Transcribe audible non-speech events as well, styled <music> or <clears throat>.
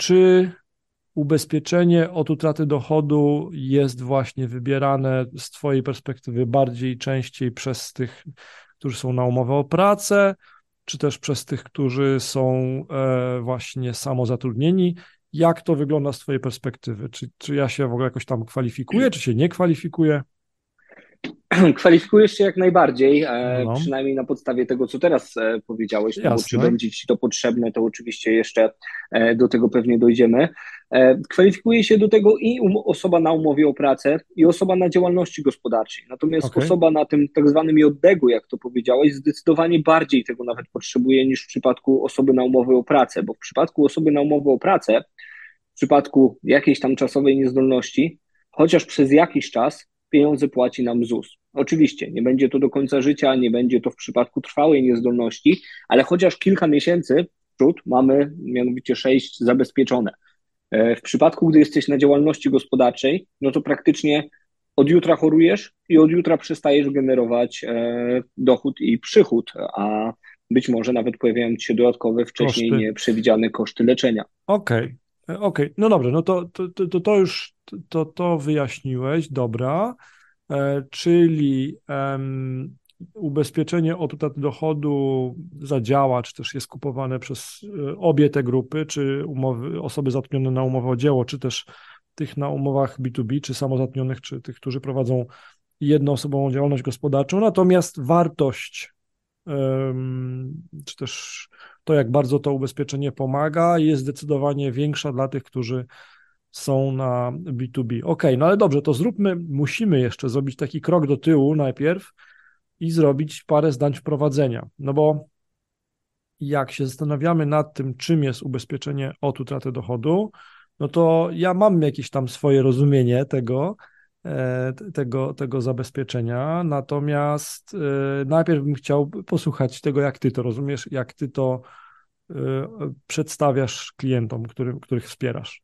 czy ubezpieczenie od utraty dochodu jest właśnie wybierane z Twojej perspektywy bardziej częściej przez tych, którzy są na umowę o pracę, czy też przez tych, którzy są e, właśnie samozatrudnieni? Jak to wygląda z Twojej perspektywy? Czy, czy ja się w ogóle jakoś tam kwalifikuję, czy się nie kwalifikuję? <clears throat> Kwalifikujesz się jak najbardziej, e, no. przynajmniej na podstawie tego, co teraz e, powiedziałeś, no bo czy będzie Ci to potrzebne, to oczywiście jeszcze e, do tego pewnie dojdziemy. Kwalifikuje się do tego i um, osoba na umowie o pracę, i osoba na działalności gospodarczej. Natomiast okay. osoba na tym tak zwanym JDG-u, jak to powiedziałeś, zdecydowanie bardziej tego nawet potrzebuje niż w przypadku osoby na umowę o pracę, bo w przypadku osoby na umowę o pracę, w przypadku jakiejś tam czasowej niezdolności, chociaż przez jakiś czas pieniądze płaci nam ZUS. Oczywiście nie będzie to do końca życia, nie będzie to w przypadku trwałej niezdolności, ale chociaż kilka miesięcy w przód mamy mianowicie sześć zabezpieczone. E, w przypadku, gdy jesteś na działalności gospodarczej, no to praktycznie od jutra chorujesz i od jutra przestajesz generować e, dochód i przychód, a być może nawet pojawiają się dodatkowe, wcześniej koszty. nieprzewidziane koszty leczenia. Okej, okay. E, okej, okay. no dobrze, no to, to, to, to już to, to wyjaśniłeś, dobra. E, czyli um, ubezpieczenie od utraty dochodu zadziała, czy też jest kupowane przez e, obie te grupy, czy umowy, osoby zatrudnione na umowę o dzieło, czy też tych na umowach B2B, czy samozatrudnionych, czy tych, którzy prowadzą jednoosobową działalność gospodarczą. Natomiast wartość, czy też to, jak bardzo to ubezpieczenie pomaga, jest zdecydowanie większa dla tych, którzy są na B2B. Ok, no ale dobrze, to zróbmy, musimy jeszcze zrobić taki krok do tyłu najpierw i zrobić parę zdań wprowadzenia. No bo jak się zastanawiamy nad tym, czym jest ubezpieczenie od utraty dochodu, no to ja mam jakieś tam swoje rozumienie tego, tego, tego zabezpieczenia, natomiast e, najpierw bym chciał posłuchać tego, jak ty to rozumiesz, jak ty to e, przedstawiasz klientom, którym, których wspierasz.